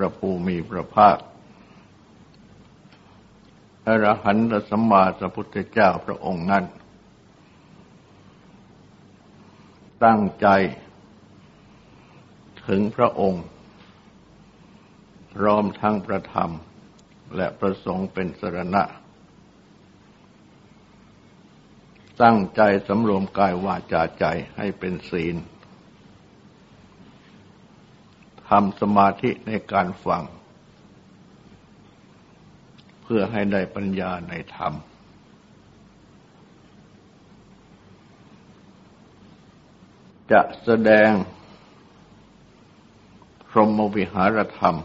ระภูมิพระภาคอรหันตสัมมาสัมพุทธเจ้าพระองค์นั้น ตั้งใจถึงพระองค์ พร้อมทั้งประธรรม และประสงค์เป็นสรณะ ตั้งใจสำรวมกายวาจาใจให้เป็นศีล ทำสมาธิในการฟัง เพื่อให้ได้ปัญญาในธรรม จะแสดงพรหมวิหารธรรม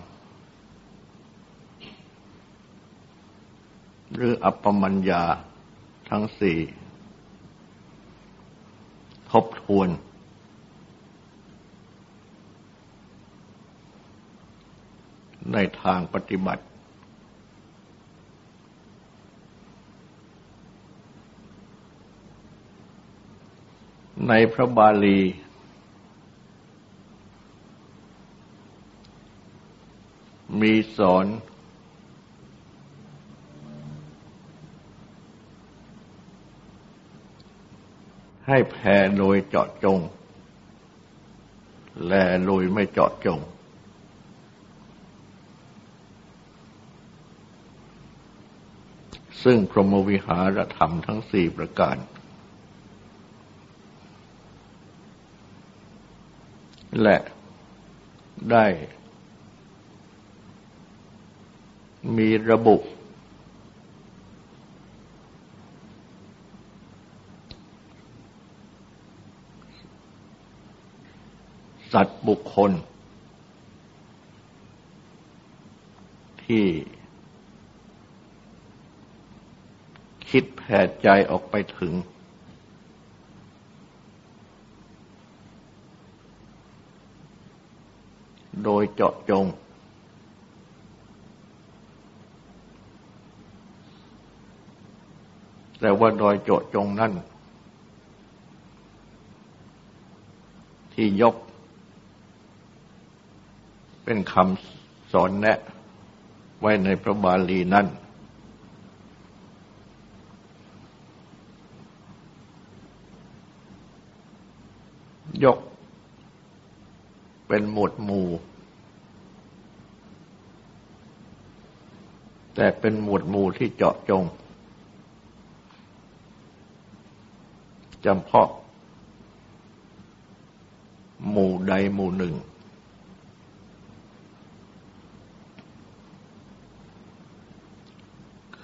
หรืออัปปมัญญาทั้งสี่ ทบทวน ในทางปฏิบัติ ในพระบาลี มีสอนให้แผ่โดยเจาะจง และโดยไม่เจาะจง ซึ่งพรหมวิหารธรรมทั้งสี่ประการ และได้ มีระบุ สัตว์บุคคล ที่ คิดแผ่ใจออกไปถึง โดยเจาะจง แต่ว่าโดยเจาะจงนั่น ที่ยก เป็นคำสอนแนะ ไว้ในพระบาลีนั่น ยก เป็นหมวดหมู่ แต่เป็นหมวดหมู่ที่เจาะจงจำเพาะ หมู่ใดหมู่หนึ่ง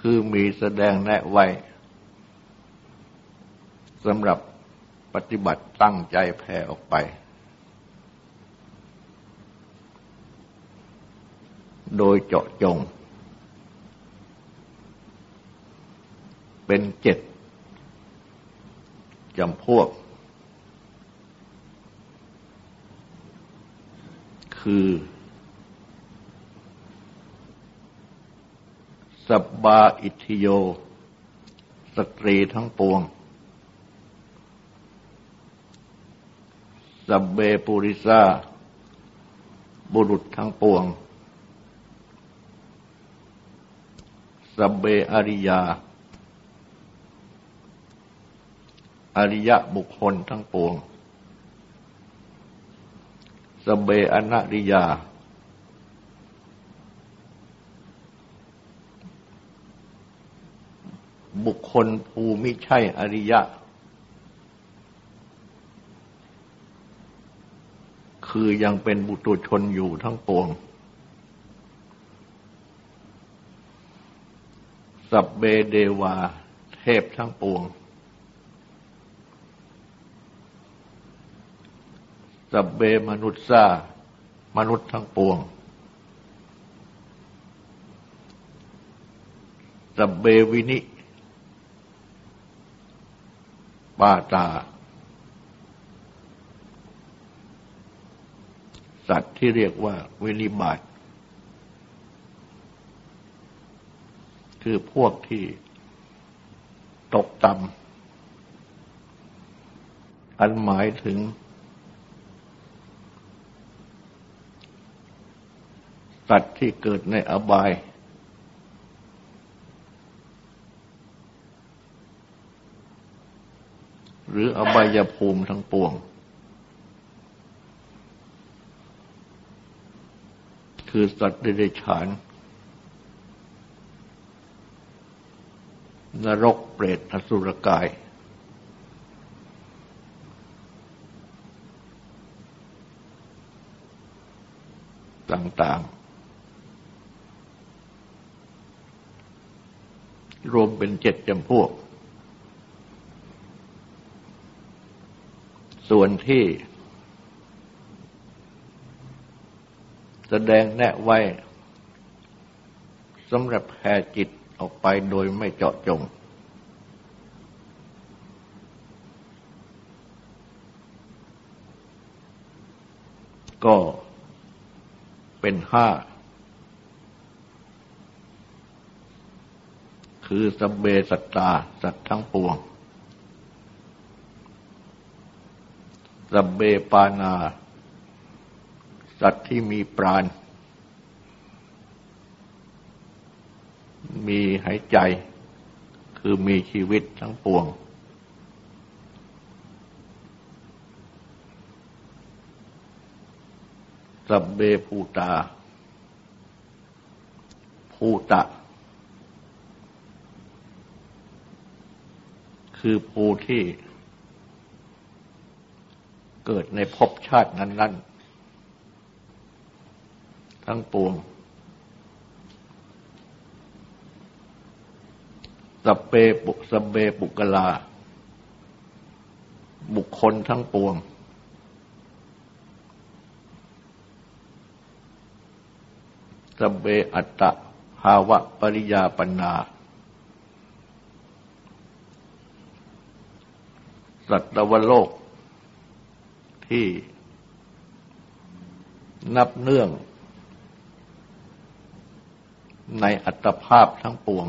คือมีแสดงแนะไว้สำหรับ ปฏิบัติตั้งใจแผ่ออกไป โดยเจาะจง เป็นเจ็ดจำพวก คือ สับบาอิทิโย สตรีทั้งปวง สับเบปุริซาบุรุษทั้งปวง สับเบอริยา อริยะบุคคลทั้งปวง สับเบอนาริยา บุคคลภูมิใช่อริยะ คือยังเป็นบุตุชนอยู่ทั้งปวง สับเบเดวาเทพทั้งปวง สับเบมนุษย์ซามนุษย์ทั้งปวง สับเบวินิปาตา สัตว์ที่เรียกว่าวินิบาตคือพวกที่ตกต่ำอันหมายถึง สัตว์ที่เกิดในอบาย หรืออบายภูมิทั้งปวง คือสัตว์เดรัจฉาน นรกเปรตอสุรกาย ต่างๆ รวมเป็นเจ็ดจำพวก ส่วนที่ แสดงแนะไว้สำหรับแผ่จิตออกไปโดยไม่เจาะจง ก็เป็นห้า คือสเบสัตตาสัตว์ทั้งปวงสเบปานา สัตว์ที่มีปราณ มีหายใจ คือมีชีวิตทั้งปวง สับเบภูตา ภูตะ คือภูที่เกิดในภพชาตินั้น ๆ ทั้งปวง สเปปุสเบปุกลา บุคคลทั้งปวง สเบอัตตะภาวะปริยาปนาสัตวโลกที่นับเนื่อง ในอัตภาพทั้งปวง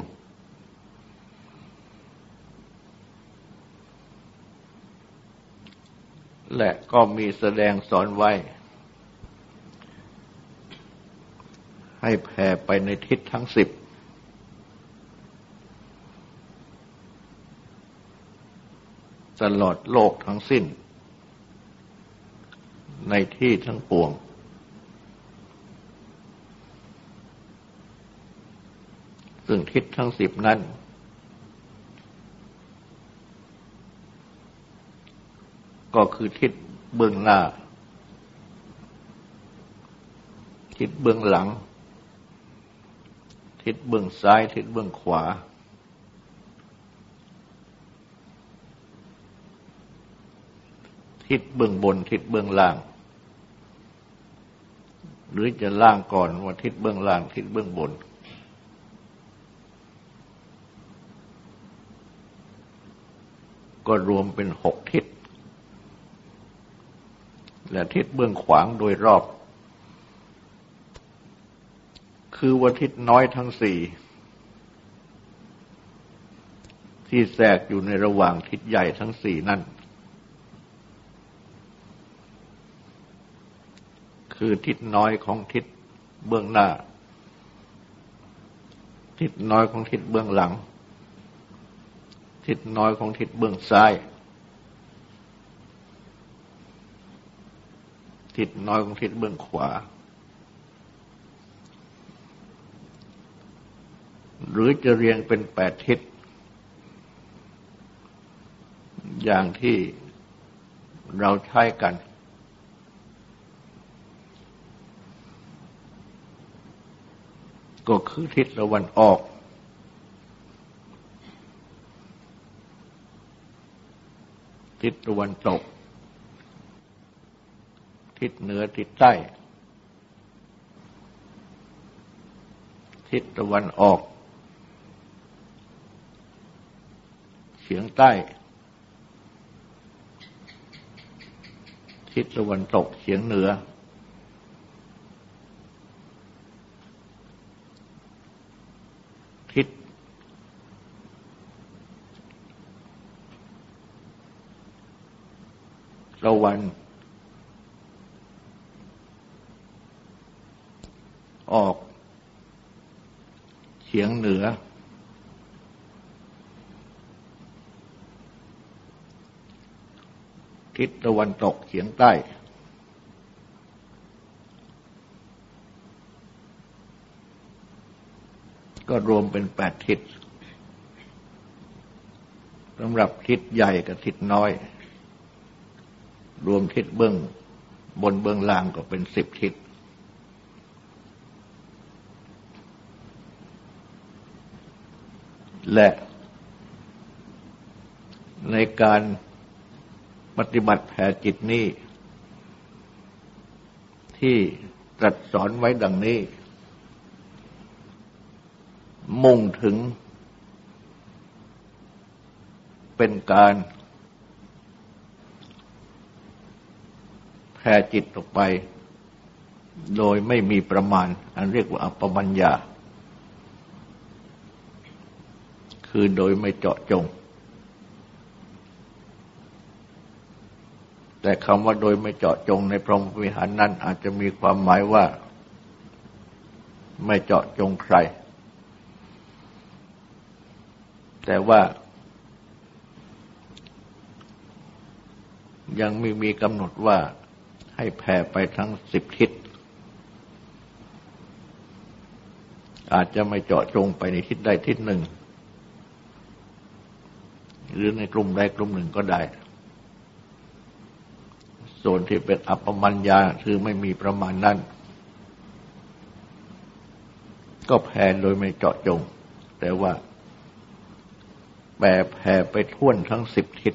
และก็มีแสดงสอนไว้ ให้แผ่ไปในทิศทั้งสิบตลอดโลกทั้งสิ้น ในที่ทั้งปวง ซึ่งทิศทั้งสิบนั้น ก็คือทิศเบื้องหน้า ทิศเบื้องหลัง ทิศเบื้องซ้าย ทิศเบื้องขวา ทิศเบื้องบน ทิศเบื้องล่างหรือจะล่างก่อนว่าทิศเบื้องล่างทิศเบื้องบน ก็รวมเป็นหกทิศ และทิศเบื้องขวางโดยรอบ คือว่าทิศน้อยทั้งสี่ ที่แทรกอยู่ในระหว่างทิศใหญ่ทั้งสี่นั่น คือทิศน้อยของทิศเบื้องหน้า ทิศน้อยของทิศเบื้องหลัง ทิศน้อยของทิศเบื้องซ้าย ทิศน้อยของทิศเบื้องขวา หรือจะเรียงเป็นแปดทิศ อย่างที่เราใช้กันก็คือทิศตะวันออก ทิศตะวันตก ทิศเหนือทิศใต้ ทิศตะวันออก เฉียงใต้ ทิศตะวันตกเฉียงเหนือ ตะวัน ออกเฉียงเหนือ ทิศตะวันตกเฉียงใต้ ก็รวมเป็นแปดทิศสำหรับทิศใหญ่กับทิศน้อย รวมทิศเบื้องบนเบื้องล่างก็เป็นสิบทิศ และในการปฏิบัติแผ่จิตนี้ ที่ตรัสสอนไว้ดังนี้ มุ่งถึงเป็นการ แผ่จิตออกไป โดยไม่มีประมาณ อันเรียกว่าอัปปมัญญา คือโดยไม่เจาะจง แต่คำว่าโดยไม่เจาะจงในพรหมวิหารนั้น อาจจะมีความหมายว่า ไม่เจาะจงใคร แต่ว่ายังไม่มีกำหนดว่า ให้แผ่ไปทั้งสิบทิศ อาจจะไม่เจาะจงไปในทิศใดทิศหนึ่ง หรือในกลุ่มใดกลุ่มหนึ่งก็ได้ ส่วนที่เป็นอัปปมัญญาคือไม่มีประมาณนั้น ก็แผ่โดยไม่เจาะจง แต่ว่าแผ่แผ่ไปท่วนทั้งสิบทิศ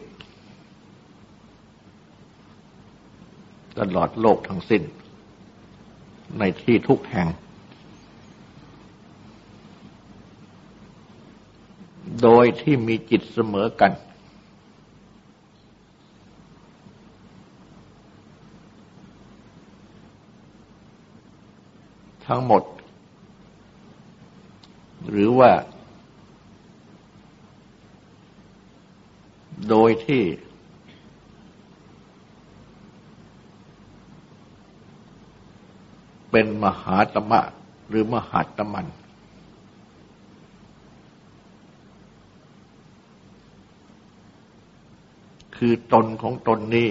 ตลอดโลกทั้งสิ้น ในที่ทุกแห่ง โดยที่มีจิตเสมอกัน ทั้งหมด หรือว่า โดยที่ เป็นมหาตมะหรือมหาตมัน คือตนของตนนี้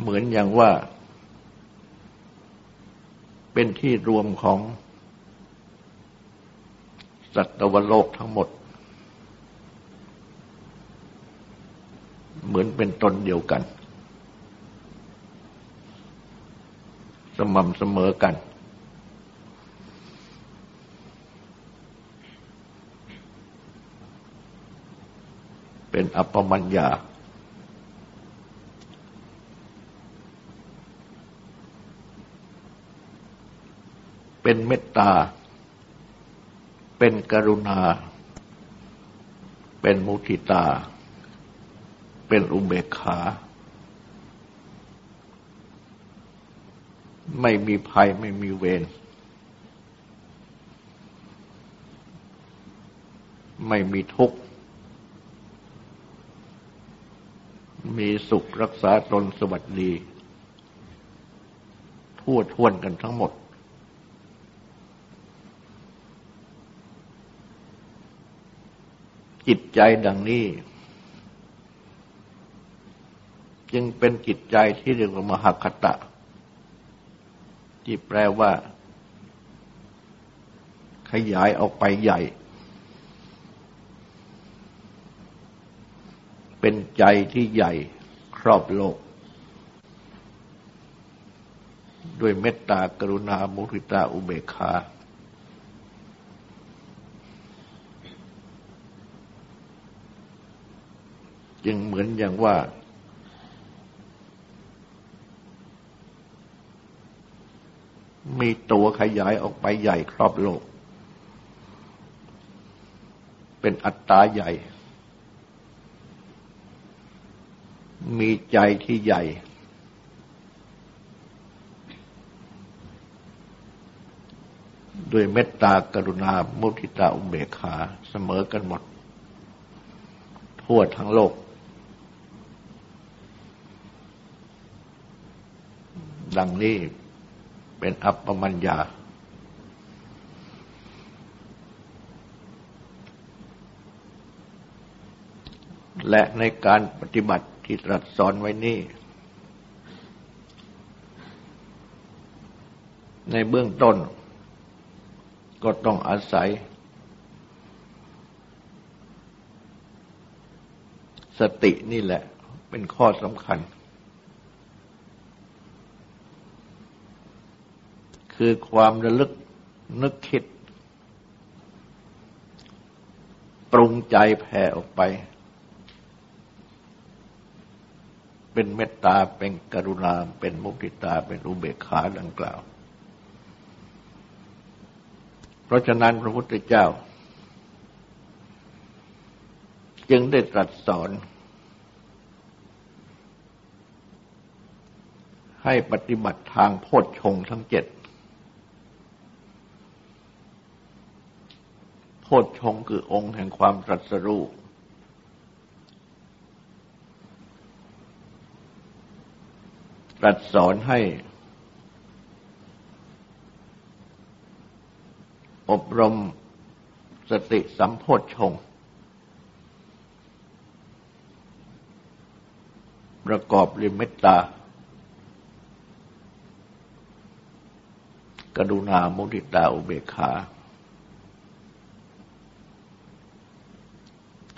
เหมือนอย่างว่า เป็นที่รวมของสัตวโลกทั้งหมด เหมือนเป็นตนเดียวกัน สม่ำเสมอกัน เป็นอัปมัญญาเป็นเมตตา เป็นกรุณา เป็นมุทิตา เป็นอุเบกขา ไม่มีภัยไม่มีเวรไม่มีทุกข์ มีสุขรักษาตนสวัสดี ทั่วทวนกันทั้งหมด จิตใจดังนี้ จึงเป็นจิตใจที่เรียกว่ามหคตะ ที่แปลว่า ขยายออกไปใหญ่ เป็นใจที่ใหญ่ครอบโลก ด้วยเมตตากรุณามุทิตาอุเบกขาจึงเหมือนอย่างว่า มีตัวขยายออกไปใหญ่ครอบโลกเเป็นอัตตาใหญ่ มีใจที่ใหญ่ ด้วยเมตตากรุณา มุทิตาอุเบกขาเสมอกันหมด ทั่วทั้งโลกดังนี้ เป็นอัปปมัญญา และในการปฏิบัติที่ตรัสสอนไว้นี้ ในเบื้องต้น ก็ต้องอาศัย สตินี่แหละเป็นข้อสำคัญ คือความระลึกนึกคิด ปรุงใจแผ่ออกไป เป็นเมตตาเป็นกรุณา เป็นมุทิตา เป็นอุเบกขาดังกล่าว เพราะฉะนั้นพระพุทธเจ้า จึงได้ตรัสสอนให้ปฏิบัติทางโพชฌงทั้งเจ็ด โพชงคือองค์แห่งความตรัสรู้ตรัสสอนให้ อบรมสติสัมโพธชงประกอบริมเมตตากรุณามุทิตาอุเบกขา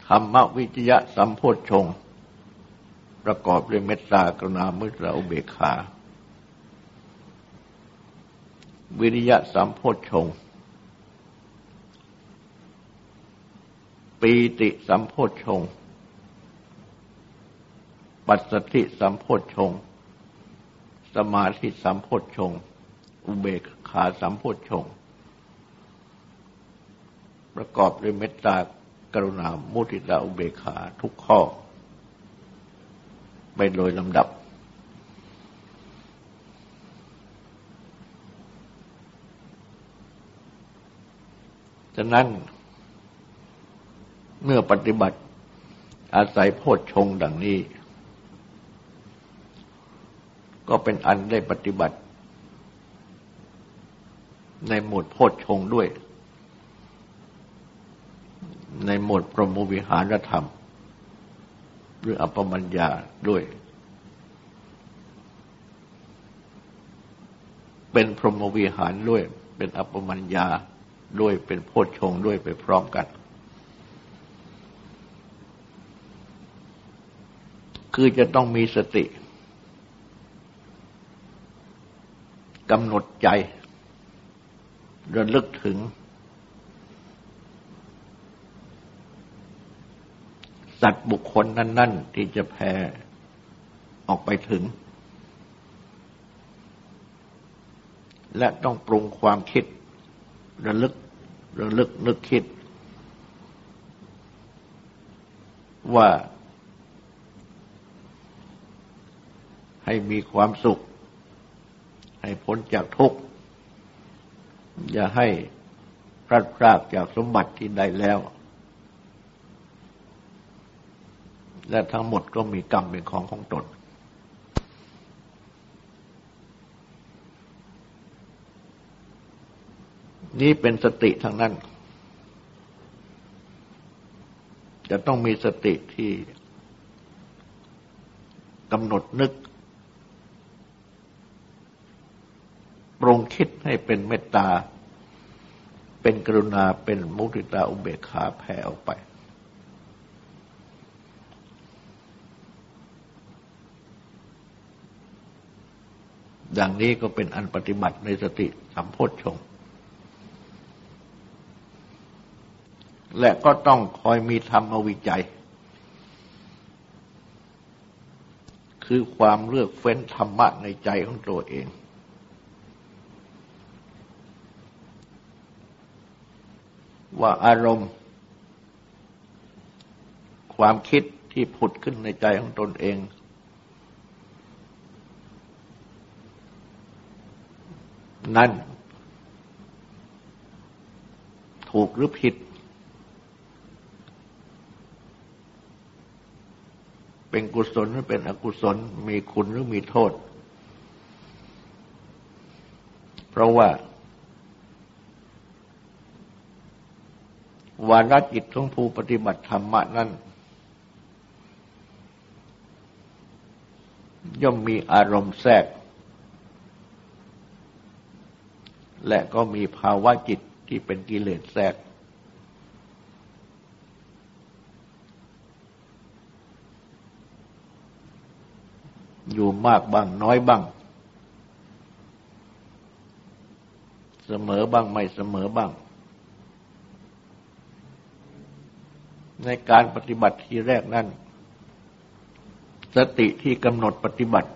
ธรรมวิจยะสัมโพธชงประกอบด้วยเมตตากรุณาเมตตาอุเบกขา วิริยะสัมโพชฌงปีติสัมโพชฌงปัสสติสัมโพชฌงสมาธิสัมโพชฌงอุเบกขาสัมโพชฌงประกอบด้วยเมตตา กรุณามุทิตาอุเบกขาทุกข้อ ไปโดยลำดับ ฉะนั้น เมื่อปฏิบัติอาศัยโพชฌงดังนี้ ก็เป็นอันได้ปฏิบัติ ในหมวดโพชฌงด้วย ในหมวดพรหมวิหารธรรม หรืออัปมัญญาด้วย เป็นพรหมวิหารด้วย เป็นอัปมัญญาด้วยเป็นโพชฌงด้วยไปพร้อมกัน คือจะต้องมีสติกำหนดใจระลึกถึง สัตว์บุคคลนั่น ๆ ที่จะแผ่ออกไปถึง และต้องปรุงความคิด ระลึกระลึกนึกคิด ว่าให้มีความสุข ให้พ้นจากทุกข์ อย่าให้พลาดพลาดจากสมบัติที่ได้แล้ว และทั้งหมดก็มีกรรมเป็นของของตน นี่เป็นสติทางนั้น จะต้องมีสติที่กำหนดนึก ปรงคิดให้เป็นเมตตา เป็นกรุณา เป็นมุทิตาอุเบกขาแผ่ออกไป ดังนี้ก็เป็นอันปฏิบัติในสติสัมโพชฌงและก็ต้องคอยมีธรรมวิจัย คือความเลือกเฟ้นธรรมะในใจของตัวเอง ว่าอารมณ์ ความคิดที่ผุดขึ้นในใจของตนเอง นั่นถูกหรือผิด เป็นกุศลหรือเป็นอกุศล มีคุณหรือมีโทษ เพราะว่าวาระจิตของผู้ปฏิบัติธรรมนั้น ย่อมมีอารมณ์แทรก และก็มีภาวะจิตที่เป็นกิเลสแทรก อยู่มากบ้างน้อยบ้าง เสมอบ้างไม่เสมอบ้าง ในการปฏิบัติทีแรกนั้น สติที่กำหนดปฏิบัติ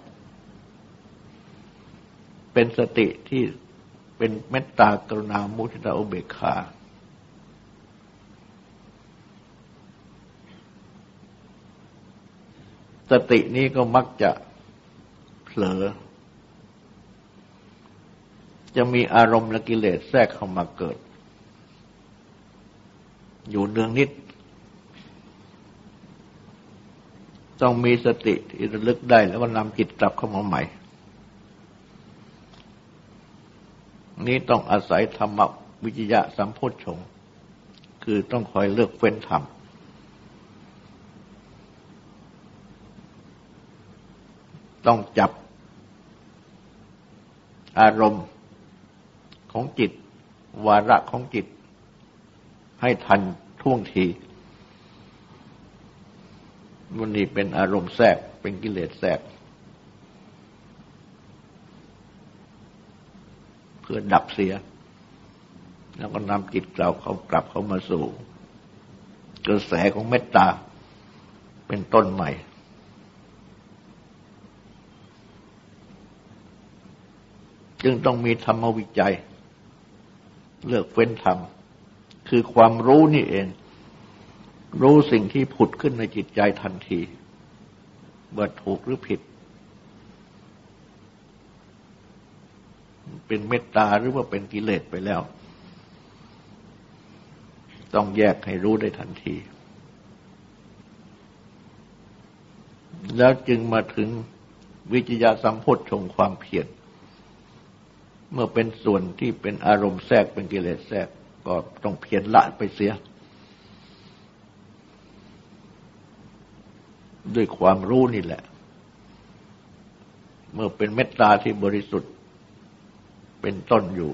เป็นสติที่ เป็นเมตตากรุณามุทิตาอุเบกขา สตินี้ก็มักจะเผลอ จะมีอารมณ์และกิเลสแทรกเข้ามาเกิด อยู่เนืองนิด ต้องมีสติที่ระลึกได้แล้วก็นำจิตกลับเข้ามาใหม่ นี้ต้องอาศัยธรรมวิจยะสัมโพชงคือต้องคอยเลือกเฟ้นธรรมต้องจับอารมณ์ของจิต วาระของจิต ให้ทันท่วงทีมันนี่เป็นอารมณ์แทรกเป็นกิเลสแทรก เพื่อดับเสีย แล้วก็นำจิตเราเขากลับเข้ามาสู่กระแสของเมตตาเป็นต้นใหม่ จึงต้องมีธรรมวิจัย เลือกเฟ้นธรรม คือความรู้นี่เอง รู้สิ่งที่ผุดขึ้นในจิตใจทันทีว่าถูกหรือผิด เป็นเมตตาหรือว่าเป็นกิเลสไปแล้ว ต้องแยกให้รู้ได้ทันที แล้วจึงมาถึงวิจยาสัมพทชงความเพียรเมื่อเป็นส่วนที่เป็นอารมณ์แทรกเป็นกิเลสแทรกก็ต้องเพียรละไปเสีย ด้วยความรู้นี่แหละ เมื่อเป็นเมตตาที่บริสุทธิ์ เป็นต้นอยู่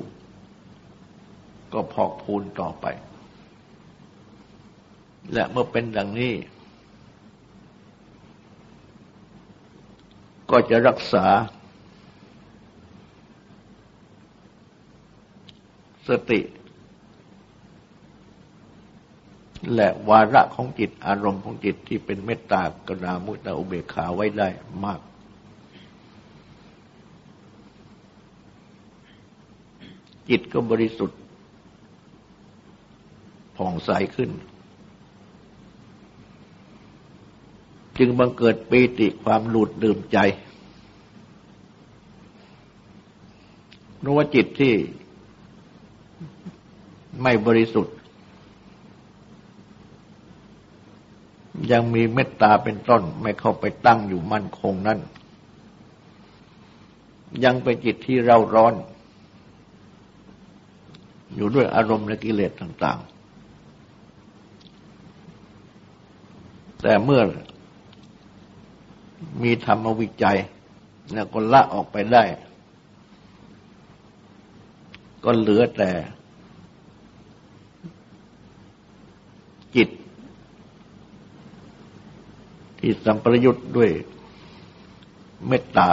ก็พอกพูนต่อไป และเมื่อเป็นดังนี้ ก็จะรักษา สติ และวาระของจิตอารมณ์ของจิตที่เป็นเมตตากรุณามุตตาอุเบกขาไว้ได้มาก จิตก็บริสุทธิ์ผ่องใสขึ้น จึงบังเกิดปีติความหลุดดื่มใจเพราะว่าจิตที่ไม่บริสุทธิ์ ยังมีเมตตาเป็นต้นไม่เข้าไปตั้งอยู่มั่นคงนั้น ยังเป็นจิตที่เร่าร้อน อยู่ด้วยอารมณ์และกิเลสต่าง ๆ แต่เมื่อมีธรรมวิจัยแล้วก็ละออกไปได้ ก็เหลือแต่ จิต ที่สัมปรยุทธ์ด้วยเมตตา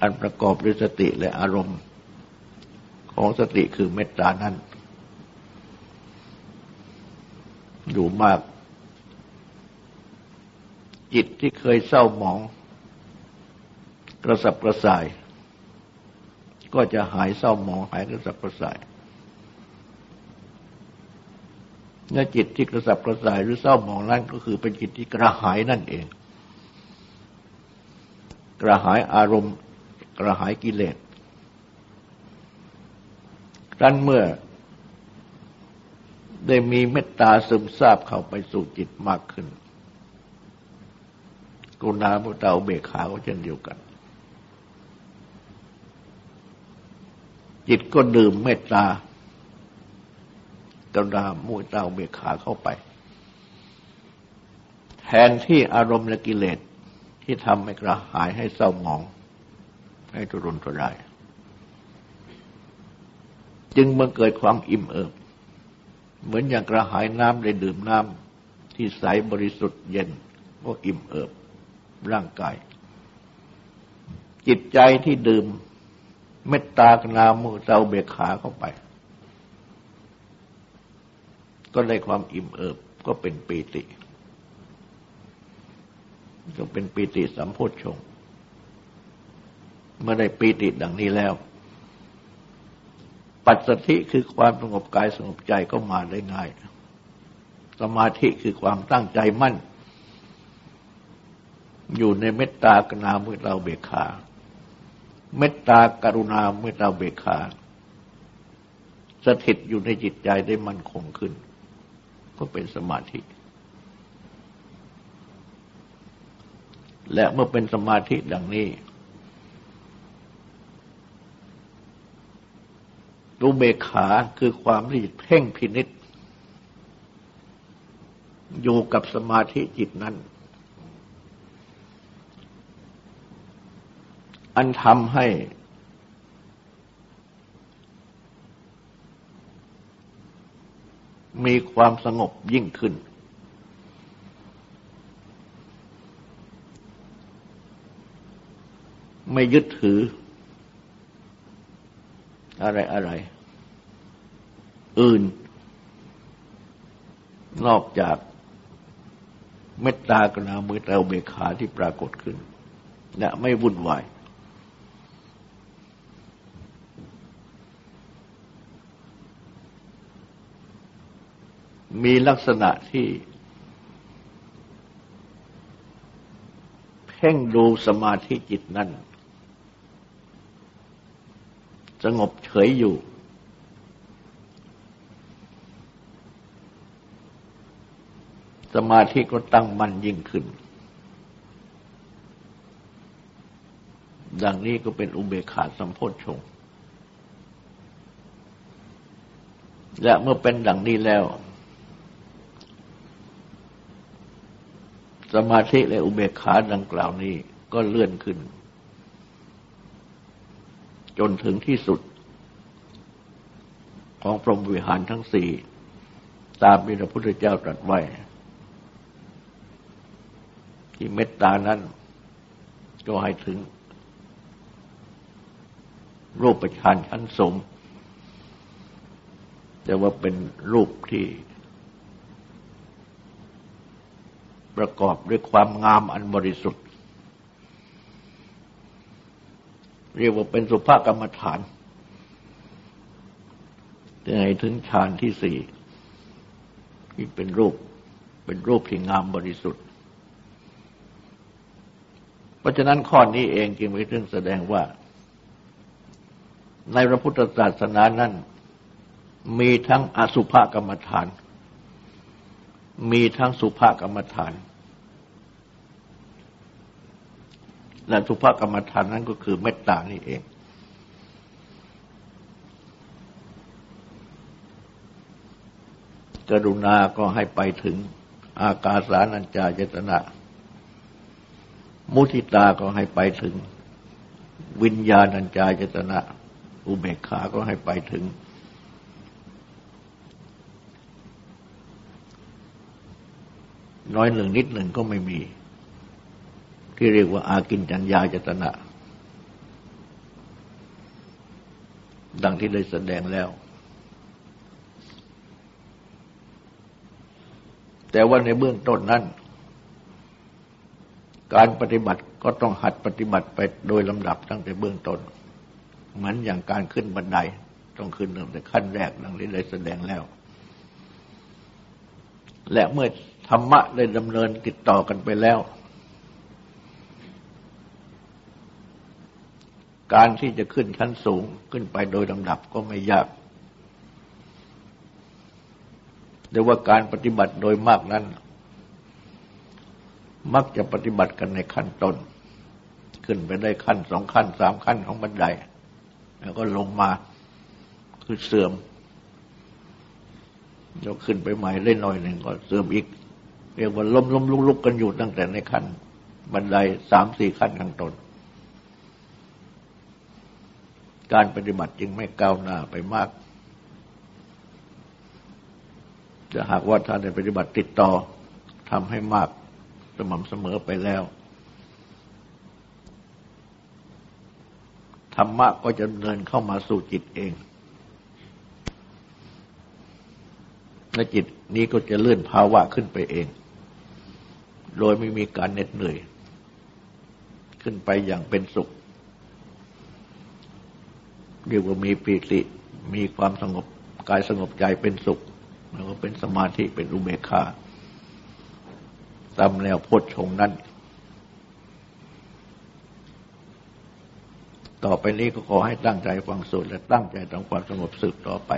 อันประกอบด้วยสติและอารมณ์ ของสติคือเมตตานั้นอยู่มาก จิตที่เคยเศร้าหมอง กระสับกระส่าย ก็จะหายเศร้าหมองหายกระสับกระส่ายและจิตที่กระสับกระส่ายหรือเศร้าหมองนั้นก็คือเป็นจิตที่กระหายนั่นเอง กระหายอารมณ์ กระหายกิเลส ดันเมื่อ ได้มีเมตตาซึมซาบเข้าไปสู่จิตมากขึ้น กุณามุตาเบกขาก็เช่นเดียวกัน จิตก็ดื่มเมตตากุณามุตาเบกขาเข้าไป แทนที่อารมณ์และกิเลสที่ทำให้กระหายให้เศร้าหมอง ให้ทุรนทุราย จึงบังเกิดความอิ่มเอิบ เหมือนอย่างกระหายน้ำได้ดื่มน้ำที่ใสบริสุทธิ์เย็นก็อิ่มเอิบร่างกาย จิตใจที่ดื่มเมตตากนามุเจ้าเบกขาเข้าไป ก็ได้ความอิ่มเอิบก็เป็นปีติ ก็เป็นปีติสัมโพชฌงเมื่อได้ปีติดังนี้แล้ว ปัจสถิคือความสงบกายสงบใจก็มาได้ง่าย สมาธิคือความตั้งใจมั่น อยู่ในเมตตากรุณาเมื่อเราเบกขาเมตตากรุณาเมื่อเราเบกขาสถิตอยู่ในจิตใจได้มั่นคงขึ้น ก็เป็นสมาธิ และเมื่อเป็นสมาธิดังนี้ รูเบขาคือความที่เพ่งพินิษอยู่กับสมาธิจิตนั้น อันทำให้ มีความสงบยิ่งขึ้น ไม่ยึดถืออะไรอะไร อื่น นอกจากเมตตากนามือเตาเบขาที่ปรากฏขึ้น และไม่วุ่นวาย มีลักษณะที่เพ่งดูสมาธิจิตนั้นสงบเฉยอยู่ สมาธิก็ตั้งมั่นยิ่งขึ้น ดังนี้ก็เป็นอุเบกขาสัมโพชฌงและเมื่อเป็นดังนี้แล้ว สมาธิและอุเบกขาดังกล่าวนี้ก็เลื่อนขึ้น จนถึงที่สุด ของพรหมวิหารทั้งสี่ ตามที่พระพุทธเจ้าตรัสไว้ ที่เมตตานั้นก็ให้ถึง รูปประชานชั้นสมแต่ว่าเป็นรูปที่ ประกอบด้วยความงามอันบริสุทธิ์ เรียกว่าเป็นสุภากรรมฐานจะให้ถึงฌานที่สี่ที่เป็นรูป เป็นรูปที่งามบริสุทธิ์ ราะฉะนั้นข้อนี้เองจึงเป็นเรื่องแสดงว่า ในพระพุทธศาสนานั้น มีทั้งอสุภกรรมฐาน มีทั้งสุภกรรมฐาน และสุภกรรมฐานนั้นก็คือเมตตานี่เอง กรุณาก็ให้ไปถึงอากาสานัญจายตนะ มุทิตาก็ให้ไปถึง วิญญาณัญจายตนะ อุเบกขาก็ให้ไปถึง น้อยหนึ่งนิดหนึ่งก็ไม่มี ที่เรียกว่าอากินจัญญาจตนะ ดังที่ได้แสดงแล้ว แต่ว่าในเบื้องต้นนั้น การปฏิบัติก็ต้องหัดปฏิบัติไปโดยลำดับตั้งแต่เบื้องต้น เหมือนอย่างการขึ้นบันไดต้องขึ้นตั้งแต่ขั้นแรกดังที่ได้แสดงแล้ว และเมื่อธรรมะได้ดำเนินติดต่อกันไปแล้ว การที่จะขึ้นชั้นสูงขึ้นไปโดยลำดับก็ไม่ยากแต่ว่าการปฏิบัติโดยมากนั้น มักจะปฏิบัติกันในขั้นต้น ขึ้นไปได้ขั้นสองขั้นสามขั้นของบันได แล้วก็ลงมาคือเสื่อมเราขึ้นไปใหม่เล่นหน่อยหนึ่งก็เสื่อมอีก เรียกว่าล้มล้มลุกลุกกันอยู่ตั้งแต่ในขั้น บันไดสามสี่ขั้นข้างต้นการปฏิบัติจึงไม่ก้าวหน้าไปมากจะหากว่าท่านได้ปฏิบัติติดต่อทำให้มาก สม่ำเสมอไปแล้ว ธรรมะก็จะเดินเข้ามาสู่จิตเอง และจิตนี้ก็จะเลื่อนภาวะขึ้นไปเอง โดยไม่มีการเหน็ดเหนื่อย ขึ้นไปอย่างเป็นสุขเรียกว่ามีปีติมีความสงบกายสงบใจเป็นสุข แล้วก็เป็นสมาธิเป็นอุเบกขา ตามแนวพจน์ชงนั้น ต่อไปนี้ก็ขอให้ตั้งใจฟังสูตรและตั้งใจทำความสงบสึกต่อไป